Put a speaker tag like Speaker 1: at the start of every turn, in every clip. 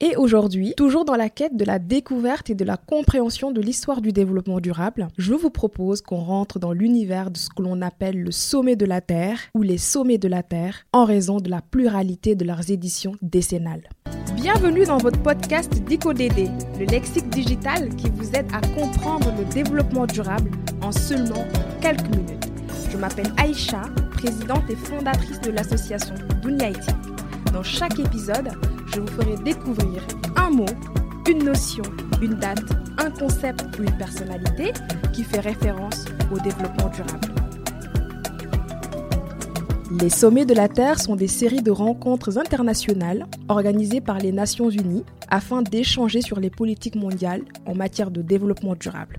Speaker 1: Et aujourd'hui, toujours dans la quête de la découverte et de la compréhension de l'histoire du développement durable, je vous propose qu'on rentre dans l'univers de ce que l'on appelle le sommet de la Terre ou les sommets de la Terre en raison de la pluralité de leurs éditions décennales. Bienvenue dans votre podcast DicoDD, le lexique digital qui vous aide à comprendre le développement durable en seulement quelques minutes. Je m'appelle Aïcha, présidente et fondatrice de l'association Dunyaiti. Dans chaque épisode, je vous ferai découvrir un mot, une notion, une date, un concept ou une personnalité qui fait référence au développement durable. Les sommets de la Terre sont des séries de rencontres internationales organisées par les Nations Unies afin d'échanger sur les politiques mondiales en matière de développement durable.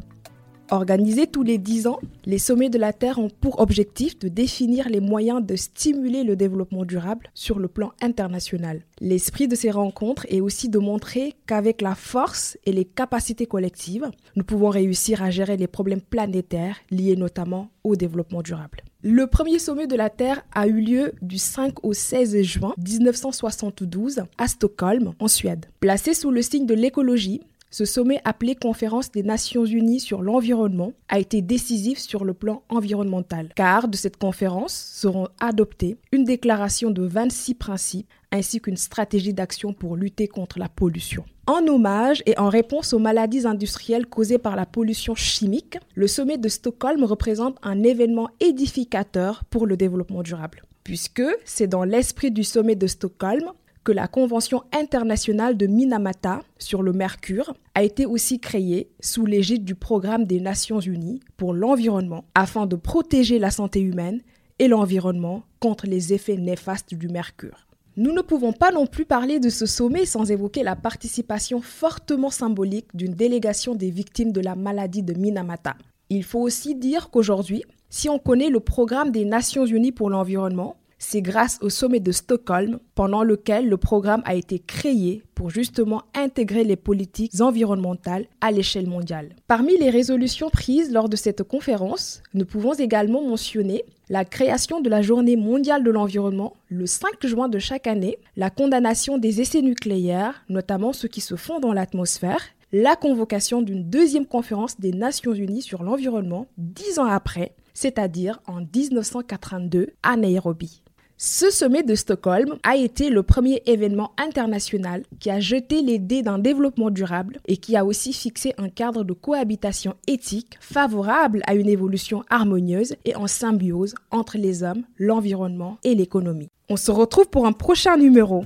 Speaker 1: Organisés tous les 10 ans, les sommets de la Terre ont pour objectif de définir les moyens de stimuler le développement durable sur le plan international. L'esprit de ces rencontres est aussi de montrer qu'avec la force et les capacités collectives, nous pouvons réussir à gérer les problèmes planétaires liés notamment au développement durable. Le premier sommet de la Terre a eu lieu du 5 au 16 juin 1972 à Stockholm, en Suède. Placé sous le signe de l'écologie, ce sommet appelé Conférence des Nations Unies sur l'environnement a été décisif sur le plan environnemental, car de cette conférence seront adoptés une déclaration de 26 principes ainsi qu'une stratégie d'action pour lutter contre la pollution. En hommage et en réponse aux maladies industrielles causées par la pollution chimique, le sommet de Stockholm représente un événement édificateur pour le développement durable, puisque c'est dans l'esprit du sommet de Stockholm que la Convention internationale de Minamata sur le mercure a été aussi créée sous l'égide du Programme des Nations Unies pour l'environnement afin de protéger la santé humaine et l'environnement contre les effets néfastes du mercure. Nous ne pouvons pas non plus parler de ce sommet sans évoquer la participation fortement symbolique d'une délégation des victimes de la maladie de Minamata. Il faut aussi dire qu'aujourd'hui, si on connaît le programme des Nations Unies pour l'environnement, c'est grâce au sommet de Stockholm, pendant lequel le programme a été créé pour justement intégrer les politiques environnementales à l'échelle mondiale. Parmi les résolutions prises lors de cette conférence, nous pouvons également mentionner la création de la journée mondiale de l'environnement le 5 juin de chaque année, la condamnation des essais nucléaires, notamment ceux qui se font dans l'atmosphère, la convocation d'une deuxième conférence des Nations Unies sur l'environnement dix ans après, c'est-à-dire en 1982 à Nairobi. Ce sommet de Stockholm a été le premier événement international qui a jeté les dés d'un développement durable et qui a aussi fixé un cadre de cohabitation éthique favorable à une évolution harmonieuse et en symbiose entre les hommes, l'environnement et l'économie. On se retrouve pour un prochain numéro.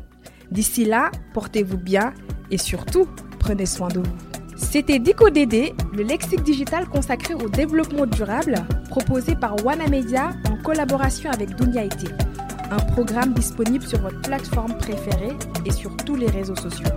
Speaker 1: D'ici là, portez-vous bien et surtout, prenez soin de vous. C'était DicoDD, le lexique digital consacré au développement durable, proposé par Wanamedia en collaboration avec Dunia un programme disponible sur votre plateforme préférée et sur tous les réseaux sociaux.